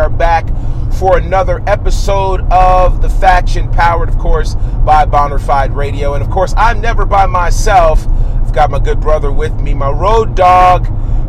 are back for another episode of The Faction, powered, of course, by Bonafide Radio. And of course, I'm never by myself. I've got my good brother with me, my road dog,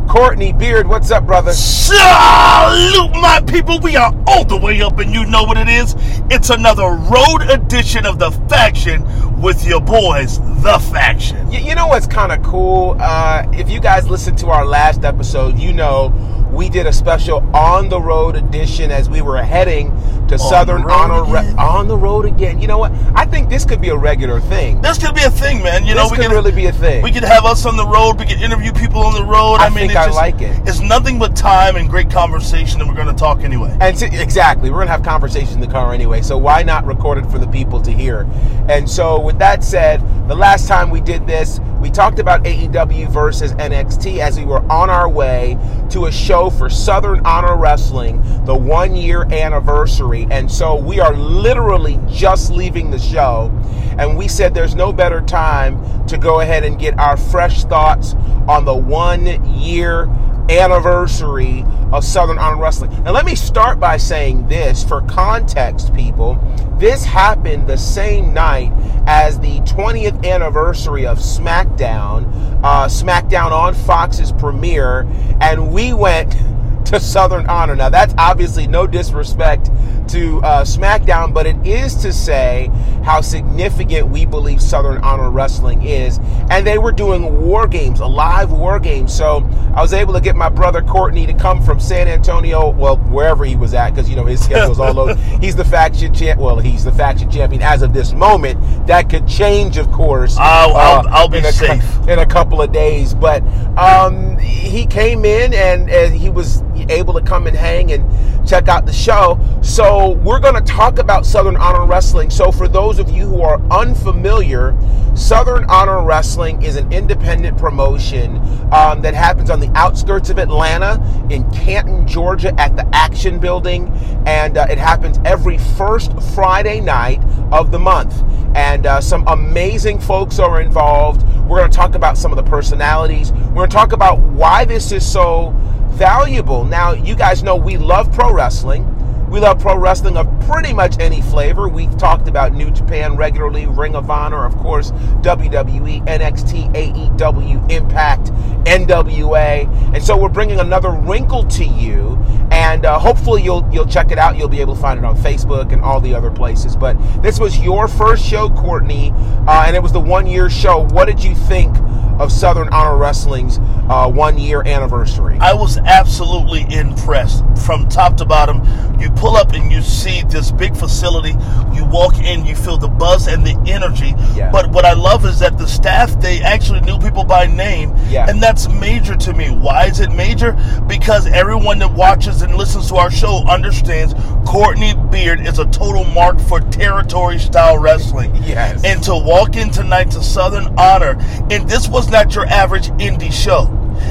Courtney Beard. What's up, brother? Salute, my people. We are all the way up, and you know what it is. It's another road edition of The Faction with your boys, The Faction. Y- You know what's kind of cool? Uh, if you guys listened to our last episode, you know we did a special on the road edition as we were heading to Southern Honor Re- on the road again. You know what? I think this could be a regular thing. This could be a thing, man. You know, this we could can really be a thing. We could have us on the road. We could interview people on the road. I I, mean, think it's I just, like it. It's nothing but time and great conversation, and we're going to talk anyway. And to, exactly, we're gonna have conversation in the car anyway. So why not record it for the people to hear? And so, with that said, the last time we did this, we talked about AEW versus NXT as we were on our way to a show for Southern Honor Wrestling, the one year anniversary. And so we are literally just leaving the show, and we said there's no better time to go ahead and get our fresh thoughts on the one year anniversary of Southern Honor Wrestling. Now, let me start by saying this for context, people. This happened the same night as the 20th anniversary of SmackDown, uh, SmackDown on Fox's premiere, and we went to Southern Honor. Now, that's obviously no disrespect to uh, SmackDown, but it is to say how significant we believe Southern Honor Wrestling is. And they were doing war games, a live war game. So I was able to get my brother Courtney to come from San Antonio, well, wherever he was at, because you know his schedule's all over. He's the faction champ. Well, he's the faction champion as of this moment. That could change, of course. I'll- I'll- I'll be in a safe. in a couple of days. But um, he came in and, and he was able to come and hang and check out the show. So we're going to talk about Southern Honor Wrestling. So for those of you who are unfamiliar, Southern Honor Wrestling is an independent promotion um, that happens on the outskirts of Atlanta in Canton, Georgia, at the Action Building, and uh, it happens every first Friday night of the month. And uh, some amazing folks are involved. We're going to talk about some of the personalities. We're going to talk about why this is so valuable. Now, you guys know we love pro wrestling. We love pro wrestling of pretty much any flavor. We've talked about New Japan regularly, Ring of Honor, of course, WWE, NXT, AEW, Impact, NWA, and so we're bringing another wrinkle to you. And uh, hopefully you'll you'll check it out. You'll be able to find it on Facebook and all the other places. But this was your first show, Courtney, uh, and it was the one year show. What did you think of Southern Honor Wrestling's uh, one year anniversary? I was absolutely impressed from top to bottom. You pull up and you see this big facility. You walk in, you feel the buzz and the energy. Yeah. But what I love is that the staff they actually knew people by name, Yeah. and that's major to me. Why is it major? Because everyone that watches and listens to our show understands Courtney Beard is a total mark for territory style wrestling. Yes. And to walk in tonight to Southern Honor, and this was not your average indie show.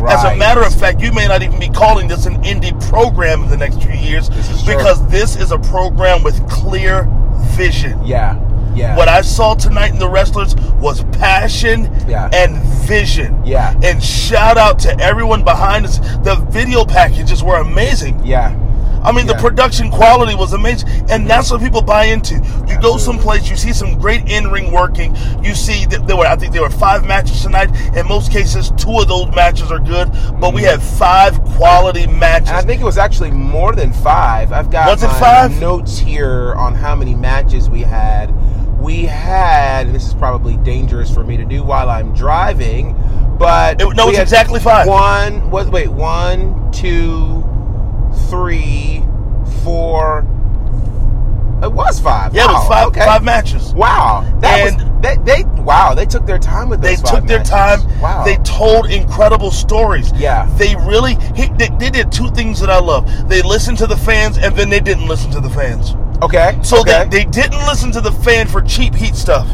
As a matter of fact, you may not even be calling this an indie program in the next few years This is true. because this is a program with clear vision. yeah, yeah. What I saw tonight in the wrestlers was passion Yeah. and vision. Yeah. And shout out to everyone behind us. The video packages were amazing. yeah. I mean, Yeah. the production quality was amazing, and that's what people buy into. You go someplace, you see some great in-ring working. You see that there were, I think, there were five matches tonight. In most cases, two of those matches are good, but we had five quality matches. And I think it was actually more than five. I've got Was it five? notes here on how many matches we had. We had, and this is probably dangerous for me to do while I'm driving, but It- no, it's exactly five. One, what, wait, one, two, three, four. It was five. yeah, it was five, okay. five matches. Wow, that And- was they, they. Wow, they took their time with They those took five their matches. time. Wow, They told incredible stories. Yeah. They really he, they, they did two things that I love. They listened to the fans and then they didn't listen to the fans. okay. So okay. they, they didn't listen to the fan for cheap heat stuff.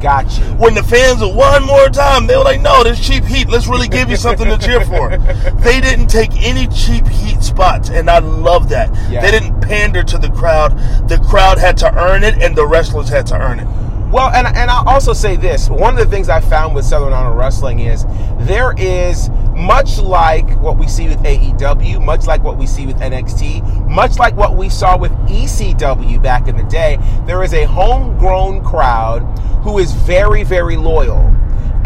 Got you. When the fans one more time, they were like, "No, this cheap heat. Let's really give you something to cheer for." They didn't take any cheap heat spots, and I love that. Yeah. They didn't pander to the crowd. The crowd had to earn it, and the wrestlers had to earn it. Well, and and I'll also say this: one of the things I found with Southern Honor Wrestling is there is much like what we see with AEW, much like what we see with NXT, much like what we saw with ECW back in the day, there is a homegrown crowd who is very, very loyal.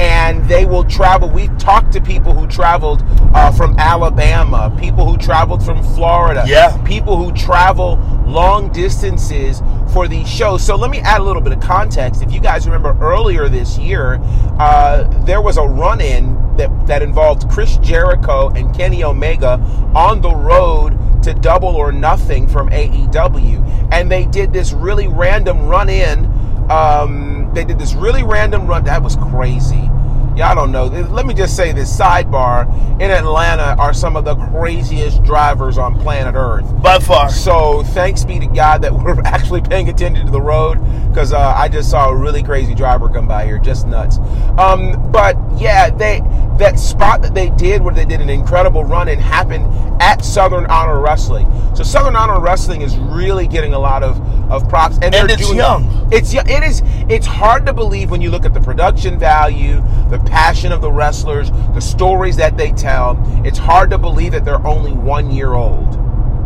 And they will travel. We've talked to people who traveled uh, from Alabama, people who traveled from Florida, Yeah. people who travel long distances for these shows. So let me add a little bit of context. If you guys remember earlier this year, uh, there was a run in that, that involved Chris Jericho and Kenny Omega on the road to double or nothing from AEW. And they did this really random run in. Um, they did this really random run. That was crazy. Yeah, I don't know. Let me just say this sidebar in Atlanta are some of the craziest drivers on planet Earth. By far. So thanks be to God that we're actually paying attention to the road because uh, I just saw a really crazy driver come by here, just nuts. Um, but yeah, they that spot that they did where they did an incredible run and happened at Southern Honor Wrestling. So Southern Honor Wrestling is really getting a lot of, of props, and, they're And it's doing young. It's it is it's hard to believe when you look at the production value, the passion of the wrestlers, the stories that they tell. It's hard to believe that they're only one year old.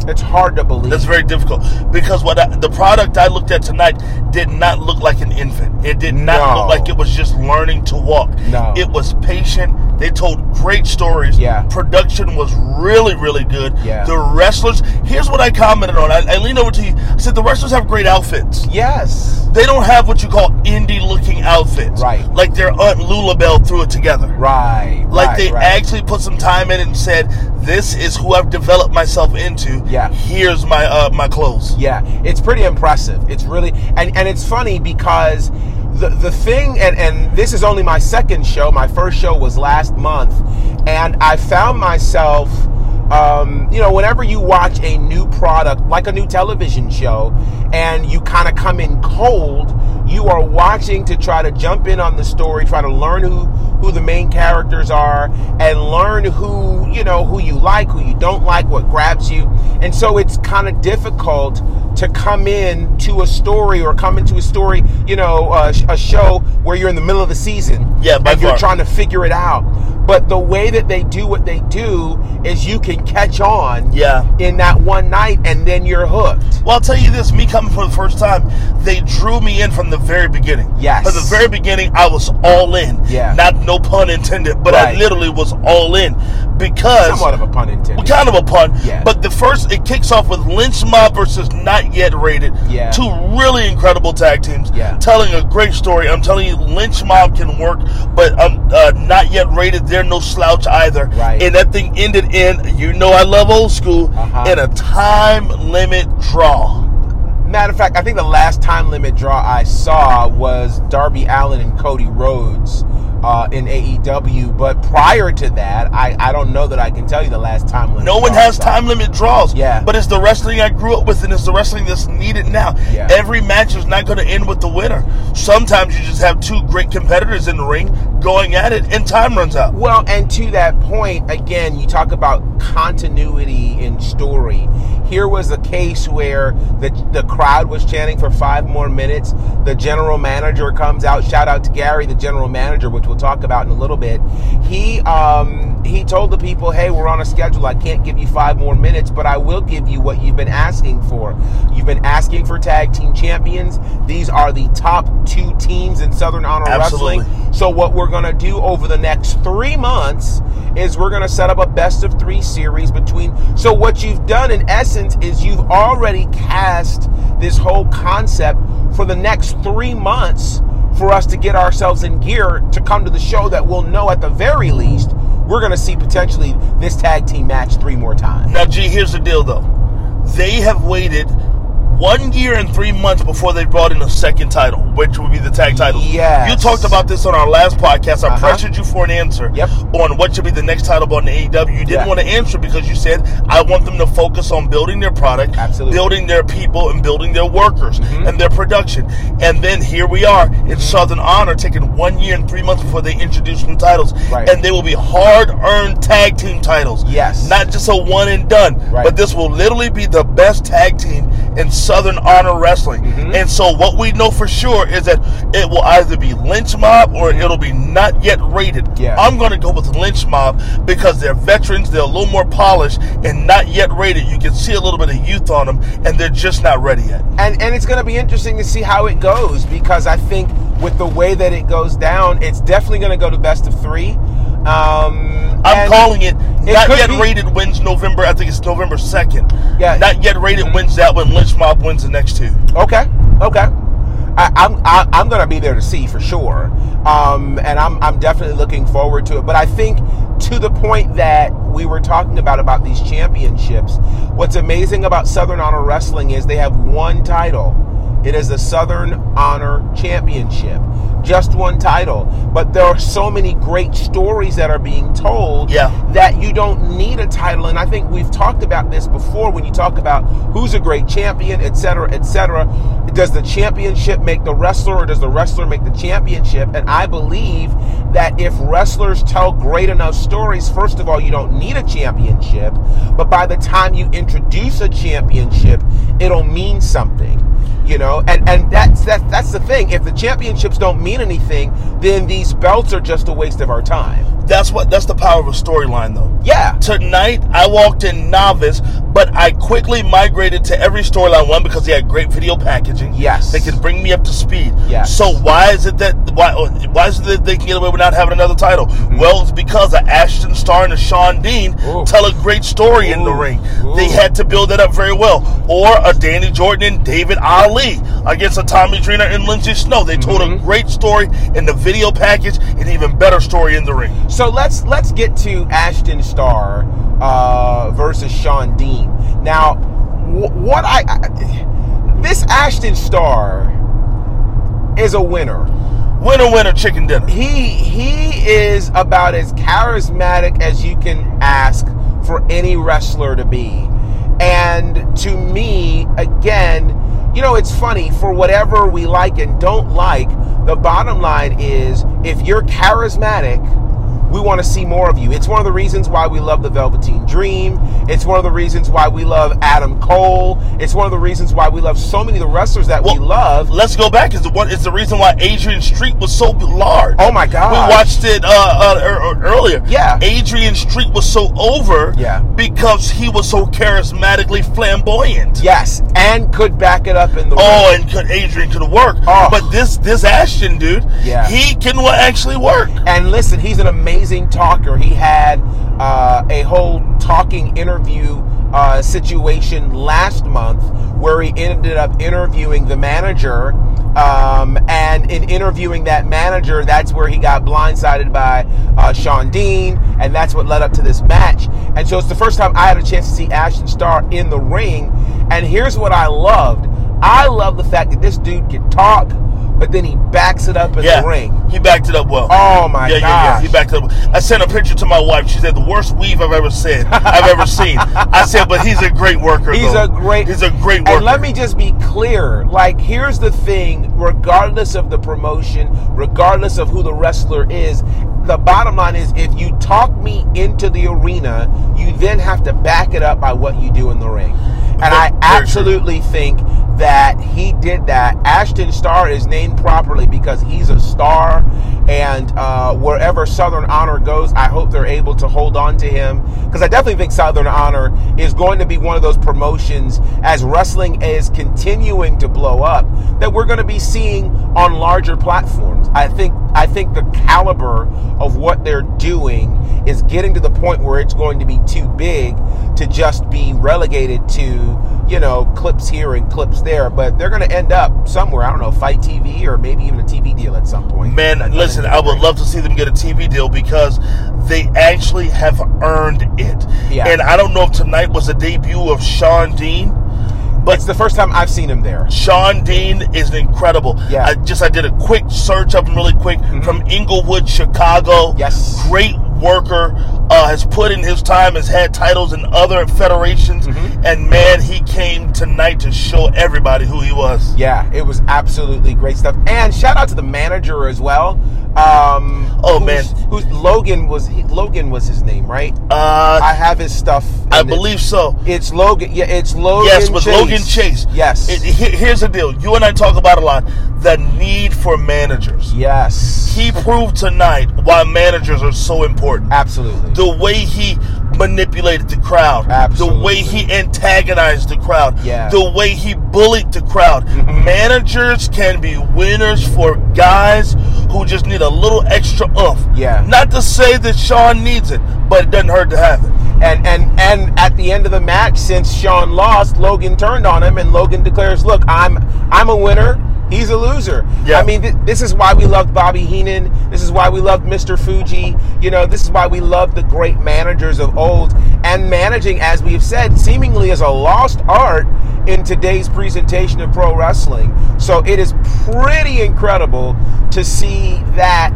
It's hard to believe. That's very difficult because what I, the product I looked at tonight did not look like an infant. It did not No. look like it was just learning to walk. No. It was patient. They told great stories. Yeah. Production was really, really good. Yeah. The wrestlers. Here's what I commented on. I, I leaned over to you. I said the wrestlers have great outfits. yes. They don't have what you call indie looking outfits. Right. Like their aunt Lulabelle threw it together. Right. Like right, they right. actually put some time in and said, "This is who I've developed myself into. Yeah. Here's my uh, my clothes." Yeah, it's pretty impressive. It's really and and it's funny because the the thing and and this is only my second show. My first show was last month, and I found myself. Um, you know, whenever you watch a new product, like a new television show, and you kind of come in cold, you are watching to try to jump in on the story, try to learn who who the main characters are, and learn who you know who you like, who you don't like, what grabs you, and so it's kind of difficult to come in to a story or come into a story, you know, uh, a show where you're in the middle of the season, Yeah, and you're far. trying to figure it out. But the way that they do what they do is you can catch on Yeah. in that one night, and then you're hooked. Well, I'll tell you this: me coming for the first time, they drew me in from the very beginning. Yes. From the very beginning, I was all in. Yeah. Not no pun intended, but I literally was all in because Somewhat of a pun intended. kind of a pun. Yeah. But the first, it kicks off with Lynch Mob versus Not Yet Rated. Yeah. Two really incredible tag teams. Yeah. Telling a great story. I'm telling you, Lynch Mob can work, but um, uh, Not Yet Rated, they're no slouch either. Right. And that thing ended in, you know, I love old school, Uh-huh. in a time limit draw. Matter of fact, I think the last time limit draw I saw was Darby Allin and Cody Rhodes uh, in AEW. But prior to that, I, I don't know that I can tell you the last time limit. No one has time limit draws. Yeah. But it's the wrestling I grew up with, and it's the wrestling that's needed now. Yeah. Every match is not going to end with the winner. Sometimes you just have two great competitors in the ring going at it, and time runs out. Well, and to that point, again, you talk about continuity in story. Here was a case where the the crowd was chanting for five more minutes. The general manager comes out. Shout out to Gary, the general manager, which we'll talk about in a little bit. He um, he told the people, "Hey, we're on a schedule. I can't give you five more minutes, but I will give you what you've been asking for. You've been asking for tag team champions. These are the top two teams in Southern Honor Absolutely. Wrestling. So what we're going to do over the next three months is we're going to set up a best of three series between. So what you've done in essence is you've already cast this whole concept for the next three months for us to get ourselves in gear to come to the show that we'll know at the very least we're going to see potentially this tag team match three more times. Now, G, here's the deal, though. They have waited one year and three months before they brought in a second title, which would be the tag title. Yes. You talked about this on our last podcast. I Uh-huh. pressured you for an answer Yep. on what should be the next title on the AEW. You didn't Yeah. want to answer because you said, I want them to focus on building their product, Absolutely. building their people, and building their workers Mhm. and their production. And then here we are in Southern Honor, taking one year and three months before they introduce new titles. Right. And they will be hard earned tag team titles. Yes. Not just a one and done. Right. But this will literally be the best tag team in Southern Honor Wrestling. Mm-hmm. And so what we know for sure is that it will either be Lynch Mob or it'll be not yet rated. Yeah. I'm going to go with Lynch Mob because they're veterans, they're a little more polished, and not yet rated. You can see a little bit of youth on them, and they're just not ready yet. and and it's going to be interesting to see how it goes because I think with the way that it goes down, it's definitely going to go to best of three. Um, I'm calling it not yet be- rated wins November. I think it's November 2nd. Yeah. Not yet rated wins that one. Lynch Mob wins the next two. Okay, okay. I, I'm I, I'm going to be there to see for sure, um, and I'm I'm definitely looking forward to it. But I think to the point that we were talking about about these championships, what's amazing about Southern Honor Wrestling is they have one title. It is the Southern Honor Championship, just one title. But there are so many great stories that are being told Yeah. that you don't need a title. And I think we've talked about this before when you talk about who's a great champion, et cetera, et cetera. Does the championship make the wrestler or does the wrestler make the championship? And I believe that if wrestlers tell great enough stories, first of all, you don't need a championship. But by the time you introduce a championship, it'll mean something. You know, and, and that's that's that's the thing. If the championships don't mean anything, then these belts are just a waste of our time. That's what. That's the power of a storyline, though. Yeah. Tonight, I walked in novice, but I quickly migrated to every storyline. One because they had great video packaging. Yes. they can bring me up to speed. Yes. So why is it that why why is it that they can get away with not having another title? Well, it's because of Ashton Starr and a Sean Dean Mm-hmm. Ooh. tell a great story in the ring. Ooh. They had to build that up very well. Or a Danny Jordan and David Ali against a Tommy Dreamer and Lindsay Snow. They told a Mm-hmm. great story in the video package, and even better story in the ring. So let's let's get to Ashton Starr uh, versus Sean Dean. Now, wh- what I, I this Ashton Starr is a winner. Winner, winner, chicken dinner. He he is about as charismatic as you can ask for any wrestler to be. And to me, again, you know, it's funny for whatever we like and don't like, the bottom line is if you're charismatic, we want to see more of you. It's one of the reasons why we love the Velveteen Dream. It's one of the reasons why we love Adam Cole. It's one of the reasons why we love so many of the wrestlers that we love. Let's go back. Is the one? It's the reason why Adrian Street was so large. Oh my God. We watched it uh, uh, er- er- earlier. Yeah. Adrian Street was so over. Yeah. Because he was so charismatically flamboyant. Yes, and could back it up in the Oh, ring. and could Adrian could work. Oh. But this this Ashton dude, Yeah. he can actually work. And listen, he's an amazing talker. He had uh, a whole talking interview uh, situation last month where he ended up interviewing the manager. Um, and in interviewing that manager, that's where he got blindsided by uh, Sean Dean, and that's what led up to this match. And so it's the first time I had a chance to see Ashton Starr in the ring. And here's what I loved I love the fact that this dude can talk, but then he backs it up in Yeah. the ring. He backed it up well. Oh my god. yeah, yeah, yeah. gosh. He backed it up. I sent a picture to my wife. She said the worst weave I've ever seen. I've ever seen. I said, but he's a great worker. He's though. a great. He's a great worker. And let me just be clear. Like, here's the thing: regardless of the promotion, regardless of who the wrestler is, the bottom line is, if you talk me into the arena, you then have to back it up by what you do in the ring. And I absolutely think that he did that. Ashton Starr is named properly because he's a star, and uh, wherever Southern Honor goes, I hope they're able to hold on to him because I definitely think Southern Honor is going to be one of those promotions as wrestling is continuing to blow up that we're going to be seeing on larger platforms. I think I think the caliber of what they're doing is getting to the point where it's going to be too big to just be relegated to, you know, clips here and clips there. But they're going to end up somewhere. I don't know, FITE TV or maybe even a TV deal at some point. Man, listen, I would love to see them get a TV deal because they actually have earned it. Yeah. And I don't know if tonight was the debut of Sean Dean, But it's the first time I've seen him there. Sean Dean is incredible. Yeah. I just I did a quick search of him really quick mm-hmm. from Englewood, Chicago. Yes. Great worker. Uh, has put in his time, has had titles in other federations, and man, he came tonight to show everybody who he was. Yeah, it was absolutely great stuff. And shout out to the manager as well. Um, Oh, who's- man. who's Logan was he, Logan was his name, right? Uh, I have his stuff. I believe so. it's Logan. Yeah, it's Logan. Yes, with Chase. Logan Chase. Yes. It- he- here's the deal. You and I talk about a lot the need for managers. yes. He proved tonight why managers are so important. absolutely. The way he manipulated the crowd, Absolutely. the way he antagonized the crowd, Yeah. the way he bullied the crowd. Mhm. Managers can be winners for guys who just need a little extra oomph. Yeah. Not to say that Sean needs it, but it doesn't hurt to have it. And and and at the end of the match, since Sean lost, Logan turned on him, and Logan declares, "Look, I'm I'm a winner. He's a loser." Yeah. I mean, th- this is why we loved Bobby Heenan. This is why we loved Mr. Fuji. You know, this is why we love the great managers of old. And managing, as we've said, seemingly is a lost art in today's presentation of pro wrestling. So it is pretty incredible to see that.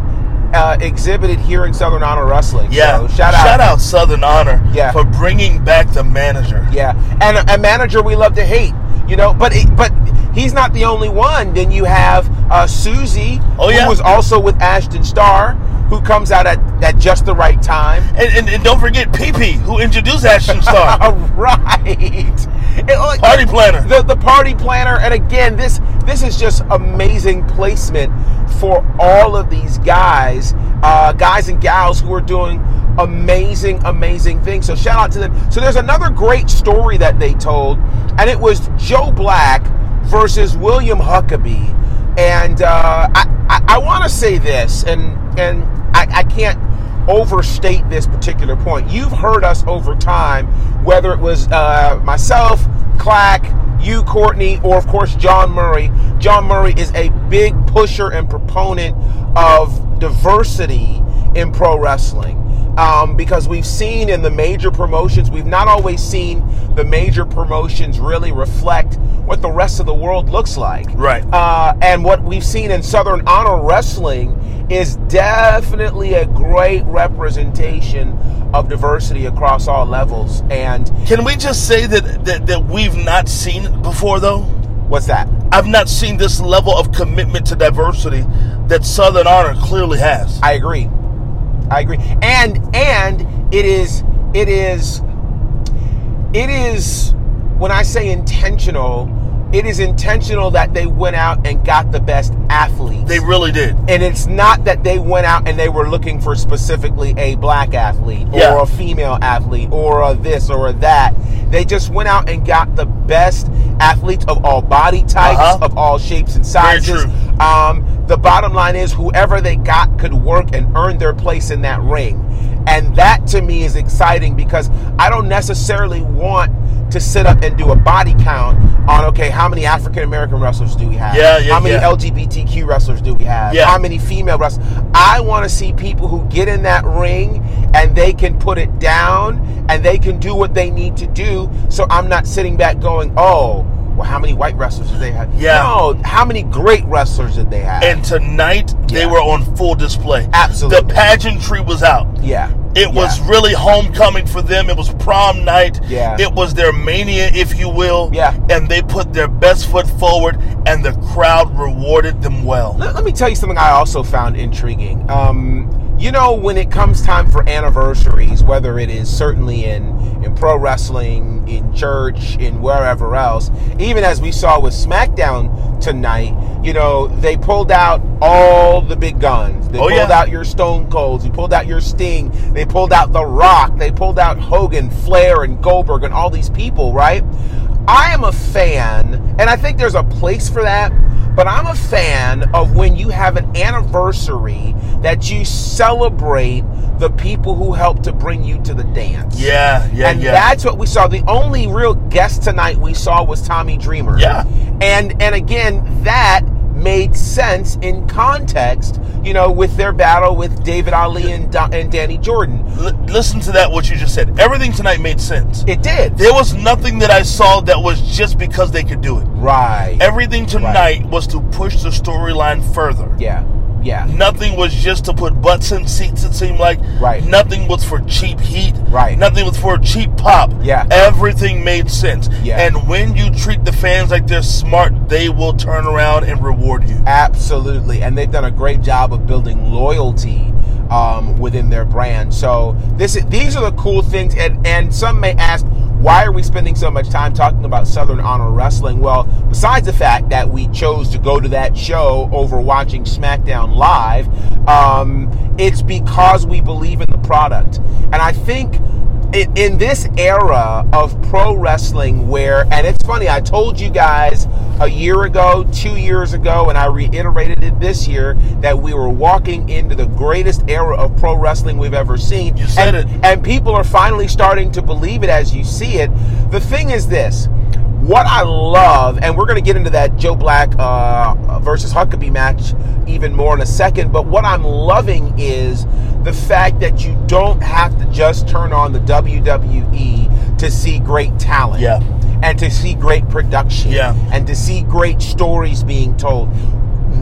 Uh, exhibited here in Southern Honor Wrestling. Yeah. So shout out Shout out Southern Honor Yeah. for bringing back the manager. Yeah, and a, a manager we love to hate, you know. But it, but he's not the only one. Then you have uh, Susie, Oh, yeah. who was also with Ashton Starr, who comes out at, at just the right time. And, and, and don't forget PP, who introduced Ashton Starr. right. It- like, Party planner. The, the party planner, and again, this this is just amazing placement for all of these guys, uh, guys and gals who are doing amazing, amazing things. So shout out to them. So there's another great story that they told, and it was Joe Black versus William Huckabee, and uh, I I, I want to say this, and and I, I can't overstate this particular point. You've heard us over time, whether it was uh, myself, Clack, you, Courtney, or of course John Murray. John Murray is a big pusher and proponent of diversity in pro wrestling. Um, because we've seen in the major promotions, we've not always seen the major promotions really reflect what the rest of the world looks like. Right. Uh, and what we've seen in Southern Honor Wrestling is definitely a great representation of diversity across all levels. And Can we just say that, that, that we've not seen it before, though? what's that? I've not seen this level of commitment to diversity that Southern Honor clearly has. I agree. I agree. And and it is it is it is when I say intentional, it is intentional that they went out and got the best athletes. They really did. and it's not that they went out and they were looking for specifically a black athlete or Yeah. a female athlete or a this or a that. They just went out and got the best athletes of all body types, Uh-huh. of all shapes and Very sizes. true. Um, the bottom line is whoever they got could work and earn their place in that ring. And that to me is exciting because I don't necessarily want to sit up and do a body count on okay, how many African American wrestlers do we have? Yeah, yeah, How many yeah. LGBTQ wrestlers do we have? Yeah. How many female wrestlers? I want to see people who get in that ring and they can put it down and they can do what they need to do. So I'm not sitting back going, oh, well, how many white wrestlers did they have? Yeah. No, how many great wrestlers did they have? And tonight, they were on full display. Absolutely. The pageantry was out. yeah. It was really homecoming for them. It was prom night. Yeah. It was their mania, if you will. Yeah. And they put their best foot forward, and the crowd rewarded them well. Let, let me tell you something I also found intriguing. Um, you know, when it comes time for anniversaries, whether it is certainly in in pro wrestling, in church, in wherever else, even as we saw with SmackDown tonight, you know, they pulled out all the big guns. They Oh, pulled yeah. out your Stone Colds. They pulled out your Sting. They pulled out The Rock. They pulled out Hogan, Flair, and Goldberg, and all these people, right? I am a fan, and I think there's a place for that. But I'm a fan of when you have an anniversary that you celebrate the people who helped to bring you to the dance. Yeah, yeah, and yeah. that's what we saw. The only real guest tonight we saw was Tommy Dreamer. Yeah. And and again, that made sense in context, you know, with their battle with David Ali and, Da- and Danny Jordan. L- listen to that, what you just said. Everything tonight made sense. It did. There was nothing that I saw that was just because they could do it. Right. Everything tonight was to push the storyline further. yeah. Yeah. Nothing was just to put butts in seats, it seemed like. Right. Nothing was for cheap heat. Right. Nothing was for cheap pop. Yeah. Everything made sense. Yeah. And when you treat the fans like they're smart, they will turn around and reward you. Absolutely, and they've done a great job of building loyalty um, within their brand. So this, is, these are the cool things, and and some may ask, why are we spending so much time talking about Southern Honor Wrestling? Well, besides the fact that we chose to go to that show over watching SmackDown live, um, it's because we believe in the product, and I think in, in this era of pro wrestling where and it's funny i told you guys a year ago two years ago and i reiterated it this year that we were walking into the greatest era of pro wrestling we've ever seen. You said and, it. and people are finally starting to believe it as you see it. The thing is this. What I love, and we're going to get into that Joe Black uh, versus Huckabee match even more in a second, but what I'm loving is the fact that you don't have to just turn on the WWE to see great talent. Yeah. And to see great production. Yeah. And to see great stories being told.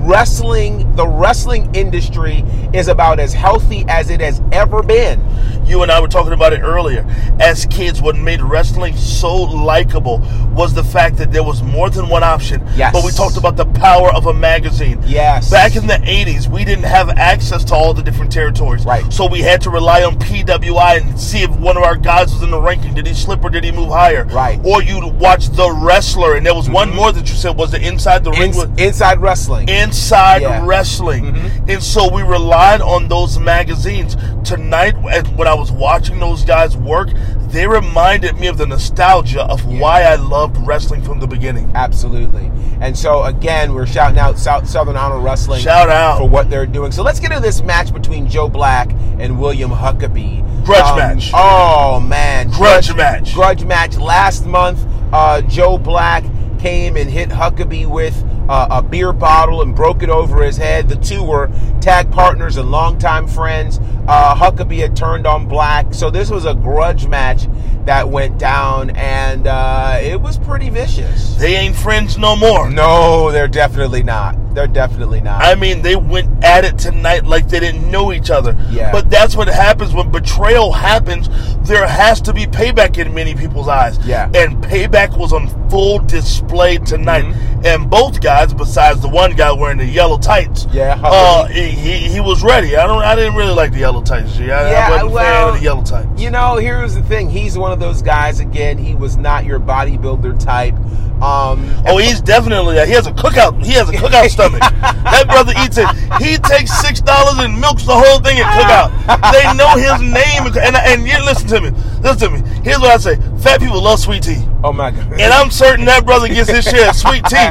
Wrestling, the wrestling industry is about as healthy as it has ever been. You and I were talking about it earlier. As kids, what made wrestling so likable was the fact that there was more than one option. Yes. But we talked about the power of a magazine. Yes. Back in the 80s, we didn't have access to all the different territories. Right. So we had to rely on PWI and see if one of our guys was in the ranking. Did he slip or did he move higher? Right. Or you'd watch The Wrestler, and there was one mm-hmm. more that you said was the Inside the Ring. With- inside wrestling. inside Yeah. Mm-hmm. wrestling. And so we relied on those magazines. Tonight, when I was watching those guys work, they reminded me of the nostalgia of why I loved wrestling from the beginning. Absolutely. And so again, we're shouting out South, Southern Honor Wrestling Shout out. for what they're doing. So let's get into this match between Joe Black and William Huckabee. Grudge match. Oh man, Grudge match. Grudge match. Last month, uh, Joe Black came and hit Huckabee with uh, a beer bottle and broke it over his head. The two were tag partners and longtime friends. Uh, Huckabee had turned on Black, so this was a grudge match that went down, and uh, it was pretty vicious. They ain't friends no more. No, they're definitely not. They're definitely not. I mean, they went at it tonight like they didn't know each other. Yeah. But that's what happens when betrayal happens. There has to be payback in many people's eyes. Yeah. And payback was on full display tonight. Mm-hmm. And both guys, besides the one guy wearing the yellow tights, Yeah, uh, he, he he was ready. I don't. I didn't really like the yellow tights. G. I, Yeah, I wasn't a fan of the yellow tights. You know, here's the thing. He's one of those guys. Again, he was not your bodybuilder type. Um, Oh, he's definitely. He has a cookout. He has a cookout stomach. That brother eats it. He takes six dollars and milks the whole thing at cookout. They know his name. And and you listen to me. Listen to me. Here's what I say: Fat people love sweet tea. oh my god. And I'm certain that brother gets his share of sweet tea.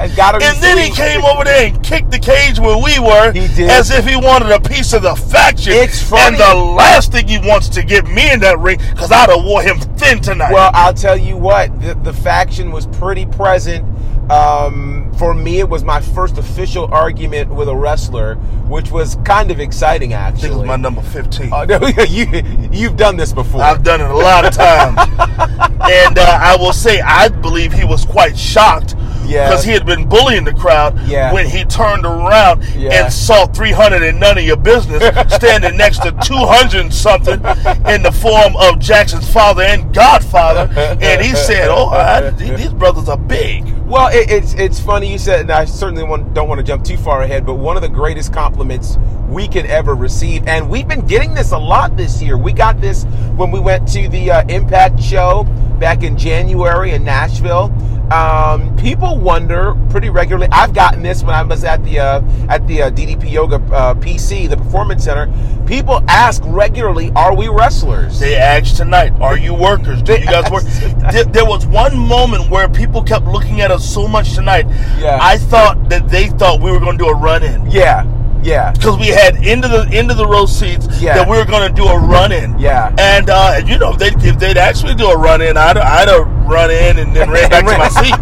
And then he came over there and kicked the cage where we were, He did. as if he wanted a piece of the faction. It's funny. And the last thing he wants to get me in that ring, because I'd have wore him thin tonight. Well, I'll tell you what, the, the faction was pretty present. Um, for me, it was my first official argument with a wrestler, which was kind of exciting, I think it was my number 15. Uh, no, you, you've done this before. I've done it a lot of times. and uh, I will say, I believe he was quite shocked Yeah. because he had been bullying the crowd Yeah. when he turned around Yeah. and saw 300 and none of your business standing next to 200 and something in the form of Jackson's father and godfather. And he said, Oh, I, these brothers are big. Well, it, it's it's funny you said, and I certainly want, don't want to jump too far ahead, but one of the greatest compliments we could ever receive, and we've been getting this a lot this year. We got this when we went to the uh, Impact show back in January in Nashville. Um, people wonder pretty regularly. I've gotten this when I was at the uh, at the uh, DDP Yoga uh, PC, the Performance Center. People ask regularly, "Are we wrestlers?" They asked tonight, "Are you workers? Do you guys work?" There, there was one moment where people kept looking at us so much tonight. Yeah. I thought that they thought we were going to do a run in yeah, yeah, because we had into the into the row seats Yeah. that we were going to do a run in. Yeah. And uh, you know, if they if they'd actually do a run in, I'd I'd have run in and then ran back to my seat.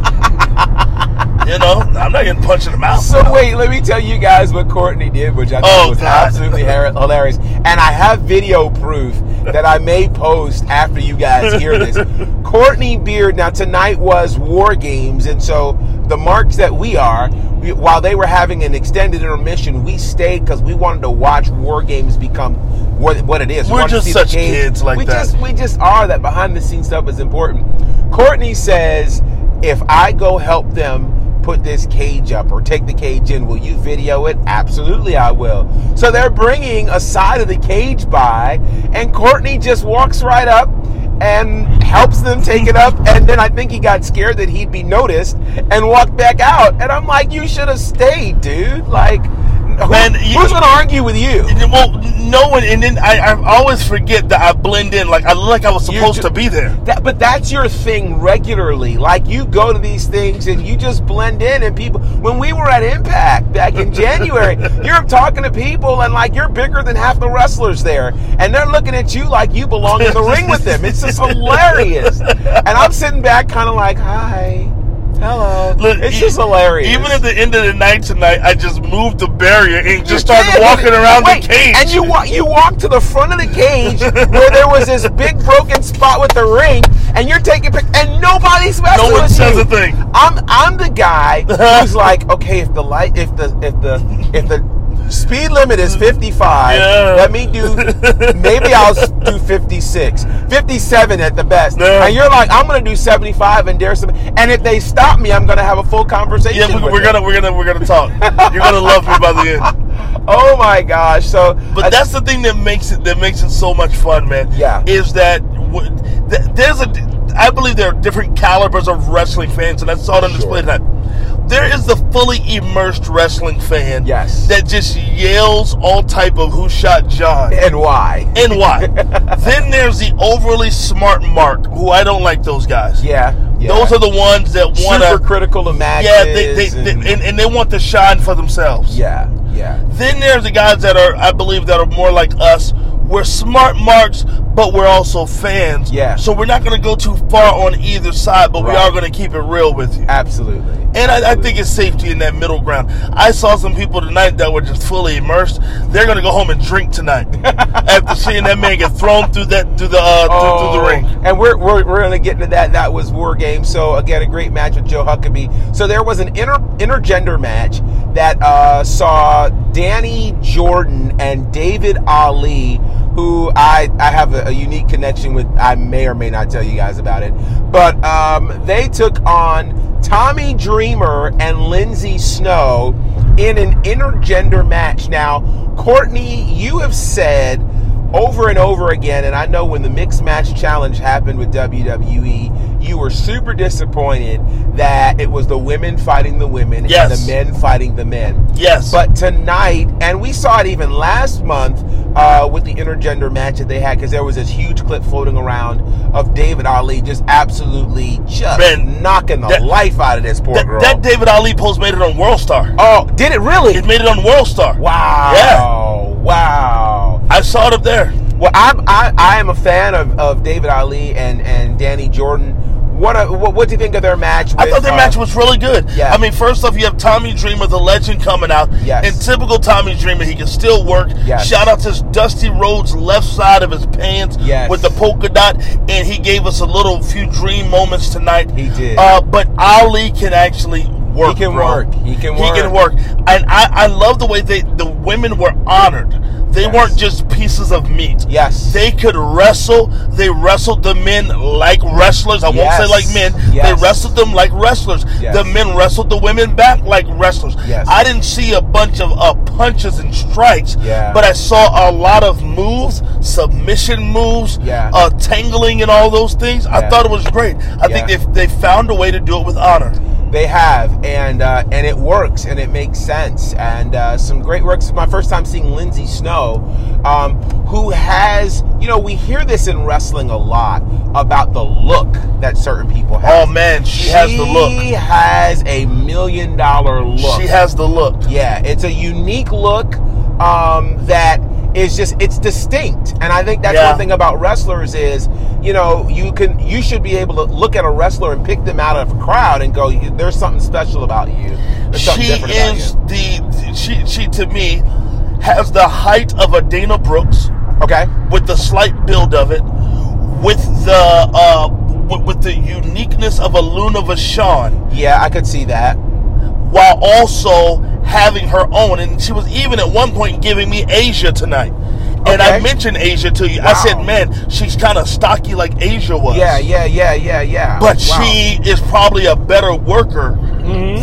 You know, I'm not getting punched in the mouth. So wait, let me tell you guys what Courtney did, which I thought Oh, was God. absolutely hilarious. And I have video proof that I may post after you guys hear this. Courtney Beard. Now tonight was War Games, and so the marks that we are, we, while they were having an extended intermission, we stayed because we wanted to watch War Games become what, what it is. We We're to just such kids like we that. Just, we just are. That behind the scenes stuff is important. Courtney says, if I go help them put this cage up or take the cage in, will you video it? Absolutely, I will. So they're bringing a side of the cage by, and Courtney just walks right up and helps them take it up. And then I think he got scared that he'd be noticed and walked back out. And I'm like, you should have stayed, dude. Like, who- you- who's going to argue with you? Well, no one, and then I, I always forget that I blend in. Like I look like I was supposed do- to be there. That, but that's your thing regularly. Like you go to these things and you just blend in, and people. When we were at Impact back in January, you're talking to people, and like you're bigger than half the wrestlers there, and they're looking at you like you belong in the ring with them. It's just hilarious. And I'm sitting back, kind of like, hi, hello. Look, it's e- just hilarious. Even at the end of the night tonight, I just moved the barrier and just started did. walking around Wait, the cage. And you walk you walk to the front of the cage where there was this big broken spot with the ring, and you're taking pictures, and nobody's messing No one with says you. a thing. I'm I'm the guy who's like, okay, if the light if the if the if the speed limit is 55 Yeah. let me do maybe i'll do 56 57 at the best Yeah. and you're like i'm gonna do 75 and dare some and if they stop me i'm gonna have a full conversation yeah, we, them. gonna we're gonna we're gonna talk. You're gonna love me by the end. oh my gosh so But I- that's the thing that makes it that makes it so much fun, man. Yeah. is that there's a I believe there are different calibers of wrestling fans, and I saw it on display Sure. tonight. There is the fully immersed wrestling fan, Yes. that just yells all type of "Who shot John?" and why and why. then there's the overly smart Mark, who I don't like those guys. Yeah, yeah. Those are the ones that want super critical of matches. Yeah, they, they, they, and, and, and they want to shine for themselves. yeah, yeah. Then there's the guys that are, I believe, that are more like us. We're smart marks, but we're also fans. Yeah. So we're not going to go too far on either side, but we are going to keep it real with you. Absolutely. And I, I think it's safety in that middle ground. I saw some people tonight that were just fully immersed. They're going to go home and drink tonight after seeing that man get thrown through that through the uh, through, through the ring. Oh, And we're, we're, we're going to get into that. That was War Game. So, again, a great match with Joe Huckabee. So, there was an inter, intergender match that uh, saw Danny Jordan and David Ali, who I, I have a, a unique connection with. I may or may not tell you guys about it. But um, they took on Tommy Dreamer and Lindsay Snow in an intergender match. Now, Courtney, you have said over and over again, and I know when the mixed match challenge happened with WWE, you were super disappointed that it was the women fighting the women Yes. and the men fighting the men. Yes. But tonight, and we saw it even last month uh, with the intergender match that they had, because there was this huge clip floating around of David Ali just absolutely just Man, knocking the that- life out of this poor that, girl. that David Ali post made it on World Star. oh, did it really? It made it on World Star. wow. Yeah. Wow. I saw it up there. Well, I'm, I I am a fan of, of David Ali and, and Danny Jordan. What, uh, what what do you think of their match? I thought their uh, match was really good. yeah. I mean, first off, you have Tommy Dreamer, the legend, coming out. Yes. In typical Tommy Dreamer, he can still work. Yes. Shout out to his Dusty Rhodes left side of his pants Yes. with the polka dot, and he gave us a little few dream moments tonight. He did. Uh, but Ali can actually work. He can bro. work. He can work. He can work. work. And I, I love the way they the women were honored. They Yes. weren't just pieces of meat. Yes. They could wrestle. They wrestled the men like wrestlers. I won't say like men. Yes. They wrestled them like wrestlers. Yes. The men wrestled the women back like wrestlers. Yes. I didn't see a bunch of uh, punches and strikes, Yeah. but I saw a lot of moves, submission moves, Yeah. uh, tangling and all those things. I thought it was great. I think they they found a way to do it with honor. They have, and uh, and it works, and it makes sense, and uh, some great work. This is my first time seeing Lindsay Snow, um, who has, you know, we hear this in wrestling a lot about the look that certain people have. Oh man, she, has the look. She has a million dollar look. She has the look. Yeah, it's a unique look um, that is just it's distinct, and I think that's Yeah. one thing about wrestlers is you know you can you should be able to look at a wrestler and pick them out of a crowd and go there's something special about you. She is you. the she she to me has the height of a Dana Brooks Okay. with the slight build of it, with the uh, with, with the uniqueness of a Luna Vachon, Yeah, I could see that. While also having her own. And she was even at one point giving me Asya tonight. And I mentioned Asya to you. I said, man, she's kind of stocky like Asya was. Yeah, yeah, yeah, yeah, yeah. But Wow. Mm-hmm. she is probably a better worker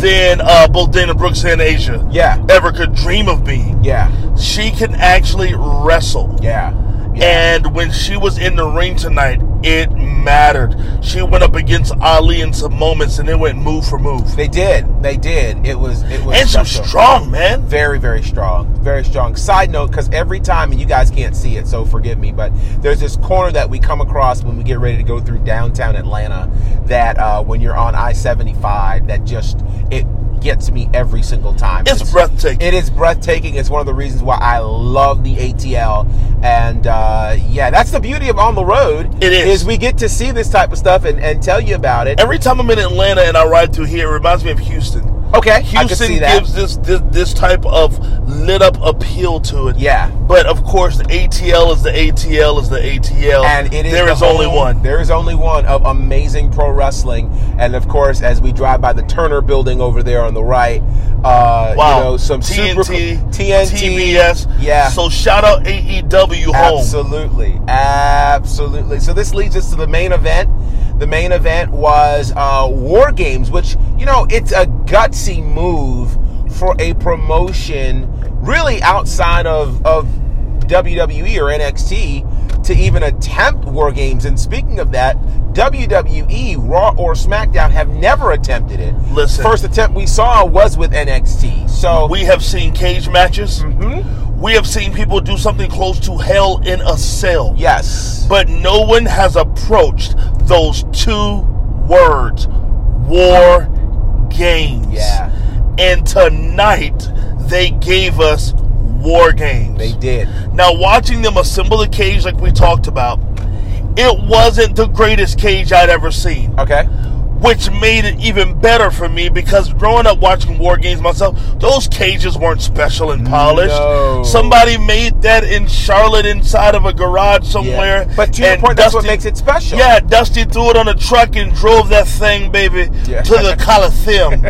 than uh, both Dana Brooks and Asya Yeah. ever could dream of being. Yeah, She can actually wrestle. yeah. Yeah. And when she was in the ring tonight, it mattered. She went up against Ali in some moments, and it went move for move. They did. They did. It was. It was. And she's strong, man. Very, very strong. Very strong. Side note, because every time, and you guys can't see it, so forgive me, but there's this corner that we come across when we get ready to go through downtown Atlanta that uh, when you're on I 75, that just, it gets me every single time. It's breathtaking. It is breathtaking. It's one of the reasons why I love the ATL. And uh, yeah, that's the beauty of On the Road. It is. Is we get to see this type of stuff and, and tell you about it. Every time I'm in Atlanta and I ride through here, it reminds me of Houston. Okay, Houston gives this, this this type of lit up appeal to it. Yeah. But of course, the ATL is the ATL is the ATL, and it is there the is only one. There is only one of amazing pro wrestling, and of course, as we drive by the Turner Building over there on the right, uh, Wow, you know, some TNT, super TNT, TBS. yeah. So shout out AEW home. Absolutely, absolutely. So this leads us to the main event. The main event was uh, War Games, which you know it's a gutsy move for a promotion, really outside of of WWE or NXT to even attempt War Games. And speaking of that, WWE, Raw or SmackDown have never attempted it. Listen. first attempt we saw was with NXT. So We have seen cage matches. Mhm. We have seen people do something close to hell in a cell. yes, But no one has approached those two words war games. Yeah. And tonight they gave us war games. they did. Now, watching them assemble the cage like we talked about, it wasn't the greatest cage I'd ever seen Okay. Which made it even better for me because growing up watching war games myself, those cages weren't special and polished. No. Somebody made that in Charlotte inside of a garage somewhere. Yeah. But to your point, that's what makes it special. Yeah, Dusty threw it on a truck and drove that thing, baby, Yeah. to the Coliseum.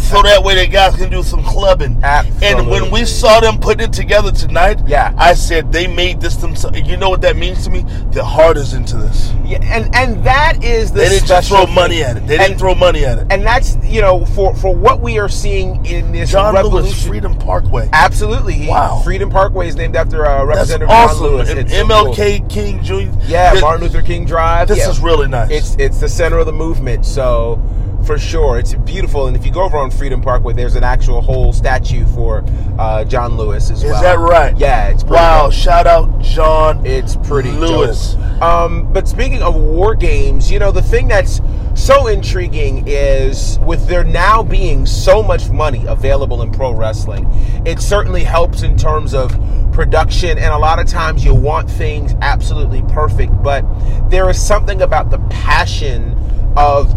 so that way the guys can do some clubbing. And when we saw them putting it together tonight, Yeah. I said they made this themselves. You know what that means to me? The heart is into this. Yeah, and and that is the They didn't just throw money thing. at it. They and, didn't throw money at it. and that's you know for for what we are seeing in this John revolution. Lewis Freedom Parkway. Absolutely, he, Wow. Freedom Parkway is named after uh, That's Representative awesome. John Lewis. And It's so MLK cool. King Jr. Yeah, This- Martin Luther King Drive. This yeah. is really nice. It's it's the center of the movement, so for sure it's beautiful. And if you go over on Freedom Parkway, there's an actual whole statue for uh, John Lewis as well. Is that right? Yeah, it's pretty wow. dope. Shout out John. It's pretty Lewis. Um, but speaking of war games, you know the thing that's so intriguing is with there now being so much money available in pro wrestling, it certainly helps in terms of production. And a lot of times you want things absolutely perfect, but there is something about the passion of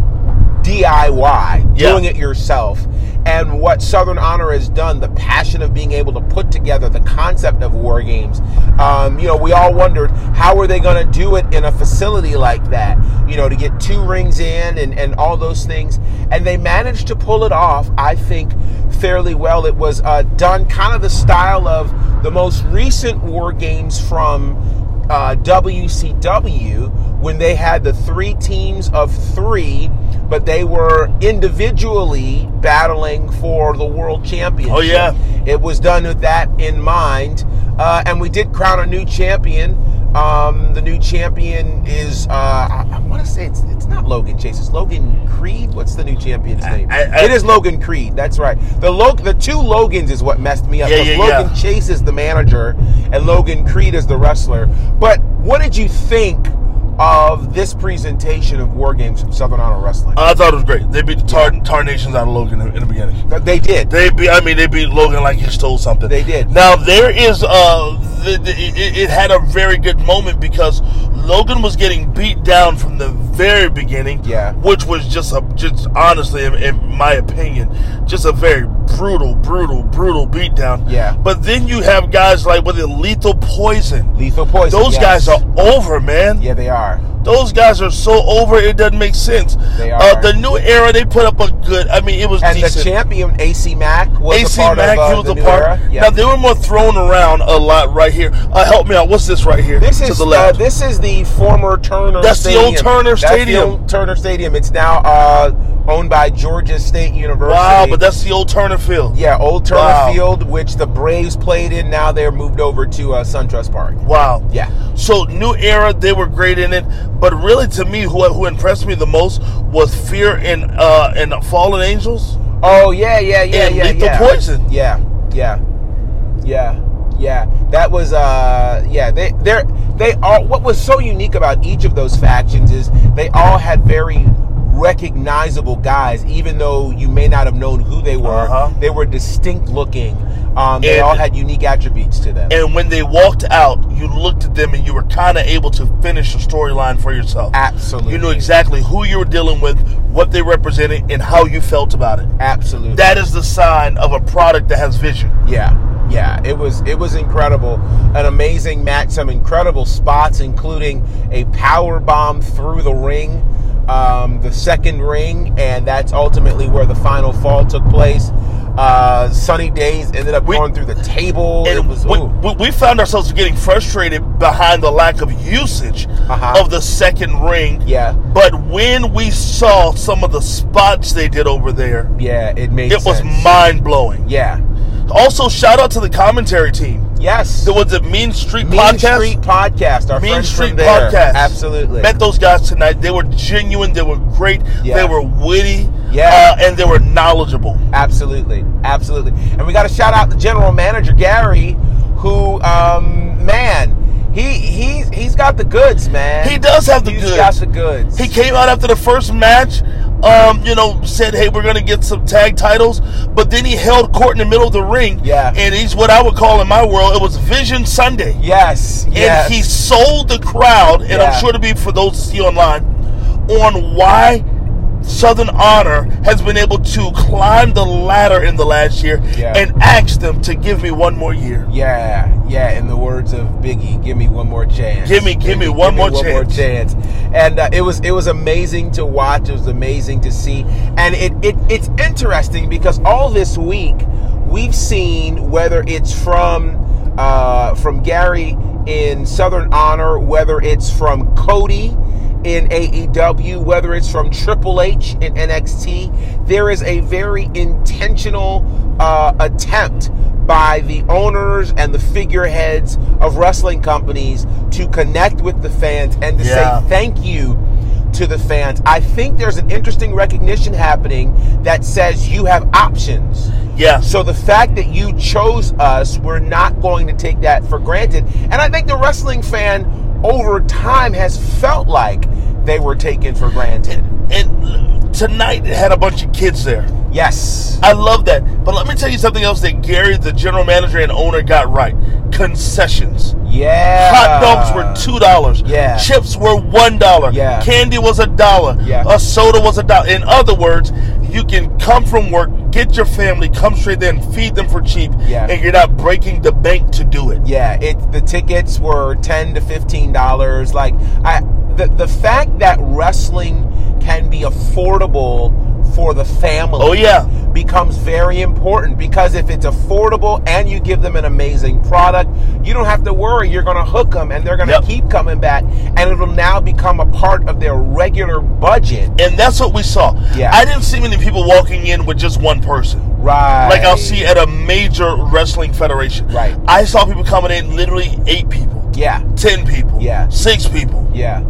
DIY, Yeah. doing it yourself. And what Southern Honor has done, the passion of being able to put together the concept of war games. Um, you know, we all wondered how are they going to do it in a facility like that? You know, to get two rings in and, and all those things. And they managed to pull it off, I think, fairly well. It was uh, done kind of the style of the most recent war games from uh, WCW when they had the three teams of three, but they were individually battling for the world championship. Oh, yeah. It was done with that in mind. Uh, and we did crown a new champion. Um, the new champion is, uh, I, I want to say it's, it's not Logan Chase, it's Logan Creed. What's the new champion's name? I- I- it is Logan Creed. That's right. The Log- the two Logans is what messed me up. Yeah, yeah, Logan yeah. Chase is the manager and Logan Creed is the wrestler. But what did you think of this presentation of War Games from Southern Honor Wrestling? I thought it was great. They beat the Tar, Tar Nations out of Logan in, in the beginning. they did. They beat. I mean, they beat Logan like he stole something. They did. Now there is. Uh, the, the, it, it had a very good moment because Logan was getting beat down from the very beginning. Yeah. Which was just a just honestly, in, in my opinion, just a very brutal, brutal, brutal beatdown. Yeah. But then you have guys like with the lethal poison. Lethal Poison. Those yes. guys are over, man. Yeah, they are. Those guys are so over. It doesn't make sense. They Uh, are. the new era, they put up a good. I mean, it was And decent. the champion AC Mack was AC a part Mack, of uh, he was the a part. Now they were more thrown around a lot right here. Uh, help me out. What's this right here? This is the uh, this is the former Turner. That's the old Turner That's the Stadium. old Turner Stadium. It's now uh, owned by Georgia State University. wow, but that's the old Turner Field. yeah, old Turner Wow. Field, which the Braves played in. Now they're moved over to uh, SunTrust Park. Wow. Yeah. So new era, they were great in it, but really to me, who who impressed me the most was Fear and uh and Fallen Angels. Oh yeah, yeah, yeah, And yeah, Lethal yeah. Poison. Yeah, yeah, yeah, yeah. That was uh, yeah. They they they all. What was so unique about each of those factions is they all had very recognizable guys, even though you may not have known who they were. Uh-huh. They were distinct looking. Um, they And- all had unique attributes to them. And when they walked out, you looked at them and you were kind of able to finish the storyline for yourself. Absolutely, You knew exactly who you were dealing with, what they represented, and how you felt about it. Absolutely. That is the sign of a product that has vision. Yeah, yeah, it was it was incredible, an amazing match, some incredible spots, including a power bomb through the ring, um, the second ring, and that's ultimately where the final fall took place. Uh, Sunny Days ended up We- going through the table. It was we, we, found ourselves getting frustrated behind the lack of usage Uh-huh. of the second ring. yeah, But when we saw some of the spots they did over there, yeah, it made it was mind blowing. yeah, Also, shout out to the commentary team. Yes. There was a Mean Street Mean podcast. Street podcast. Our Mean Street from there. podcast. Absolutely. Met those guys tonight. They were genuine. They were great. Yeah. They were witty. Yeah. uh, and they were knowledgeable. Absolutely, absolutely. And we got to shout out the general manager Gary, who, um, man, he he's he's got the goods, man. He does have the He's goods. He got the goods. He came out after the first match, um, you know, said, "Hey, we're gonna get some tag titles," but then he held court in the middle of the ring. Yeah. and he's what I would call in my world, it was Vision Sunday. yes, yes. and he sold the crowd, and Yeah. I'm sure to be for those to see online, on why Southern Honor has been able to climb the ladder in the last year Yeah. and ask them to give me one more year. yeah, yeah. In the words of Biggie, give me one more chance. Give me- give me one more chance. more chance. And uh, it was it was amazing to watch. It was amazing to see. And it, it it's interesting because all this week we've seen whether it's from uh, from Gary in Southern Honor, whether it's from Cody in AEW, whether it's from Triple H in NXT, there is a very intentional uh, attempt by the owners and the figureheads of wrestling companies to connect with the fans and to Yeah. say thank you to the fans. I think there's an interesting recognition happening that says you have options. Yeah. So the fact that you chose us, we're not going to take that for granted. And I think the wrestling fan over time has felt like they were taken for granted. and tonight it had a bunch of kids there. Yes. I love that. But let me tell you something else that Gary, the general manager and owner, got right. Concessions. Yeah. Hot dogs were two dollars. Yeah. Chips were one dollar. Yeah. Candy was a dollar. Yeah. A soda was a dollar. In other words, you can come from work, get your family, come straight there and feed them for cheap. Yeah. And you're not breaking the bank to do it. Yeah, it the tickets were ten to fifteen dollars. Like I the the fact that wrestling can be affordable for the family Oh yeah. becomes very important because if it's affordable and you give them an amazing product, you don't have to worry. You're going to hook them and they're going to Yep. keep coming back and it'll now become a part of their regular budget. And that's what we saw. Yeah. I didn't see many people walking in with just one person. Right. like I'll see at a major wrestling federation. Right. I saw people coming in, literally eight people, Yeah. ten people, Yeah. six people. Yeah.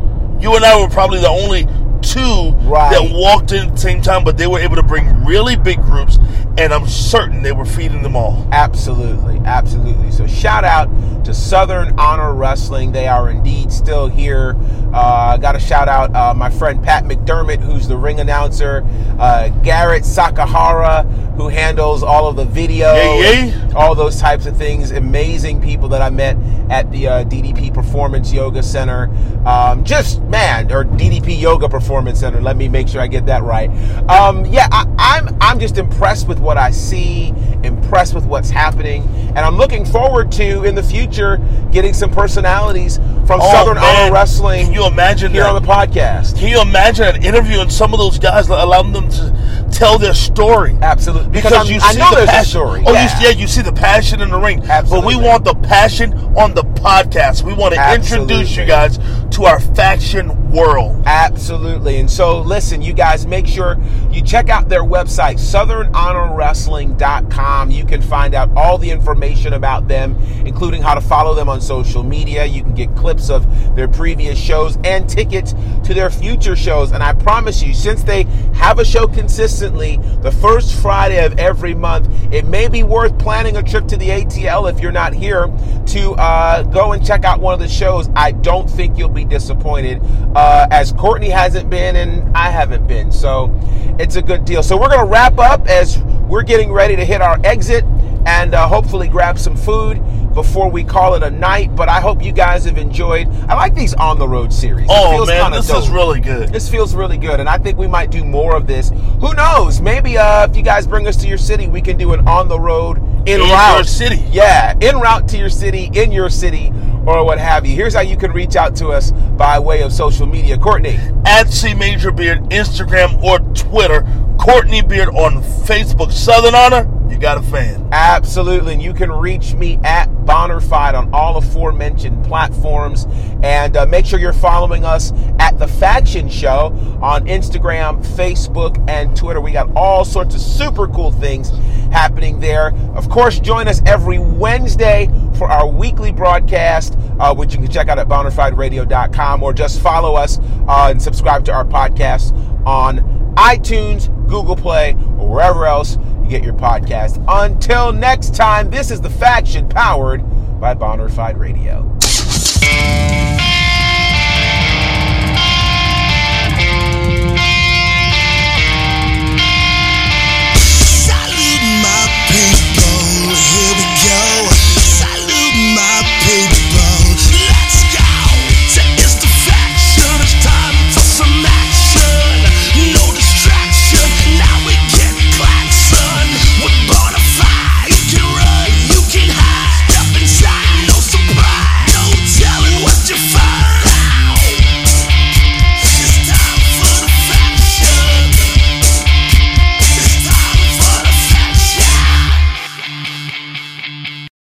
You and I were probably the only two Right. that walked in at the same time, but they were able to bring really big groups, and I'm certain they were feeding them all. Absolutely, absolutely. So shout out to Southern Honor Wrestling. They are indeed still here. Uh, Got to shout out uh, my friend Pat McDermott, who's the ring announcer. Uh, Garrett Sakahara, who handles all of the video, all those types of things. Amazing people that I met at the uh, DDP Performance Yoga Center. Um, just man, or DDP Yoga Performance Center. Let me make sure I get that right. Um, yeah, I, I'm I'm just impressed with what I see, impressed with what's happening, and I'm looking forward to in the future getting some personalities from Oh, Southern man. Honor Wrestling Can you imagine here that? on the podcast. Can you imagine an interview and some of those guys, allowing them to tell their story? Absolutely, because, Because you I see know the passion. Oh, yeah. You, yeah, you see the passion in the ring. But we want the passion on the podcast. We want to introduce you guys to our faction world. Absolutely. And so, listen, you guys, make sure you check out their website, southernhonorwrestling.com. You can find out all the information about them, including how to follow them on social media. You can get clips of their previous shows and tickets to their future shows. And I promise you, since they have a show consistently the first Friday of every month, it may be worth planning a trip to the ATL if you're not here to uh, go and check out one of the shows. I don't think you'll be disappointed, uh, as Courtney hasn't been and I haven't been. So it's a good deal. So we're going to wrap up as we're getting ready to hit our exit and uh, hopefully grab some food before we call it a night. But I hope you guys have enjoyed. I like these on the road series. Oh man, this is really good. This feels really good, and I think we might do more of this. Who knows? Maybe uh, if you guys bring us to your city, we can do an on the road in, In route your city. Yeah, in route to your city, in your city, or what have you. Here's how you can reach out to us by way of social media. Courtney, At C Major Beard, Instagram or Twitter. Courtney Beard on Facebook. Southern Honor, you got a fan. absolutely, and you can reach me at Bonnerfied on all aforementioned platforms, and uh, make sure you're following us at the Faction Show on Instagram, Facebook, and Twitter. We got all sorts of super cool things happening there. Of course, join us every Wednesday for our weekly broadcast, uh, which you can check out at bonafideradio.com or just follow us uh, and subscribe to our podcast on iTunes, Google Play, or wherever else you get your podcast. Until next time, this is The Faction powered by Bonafide Radio.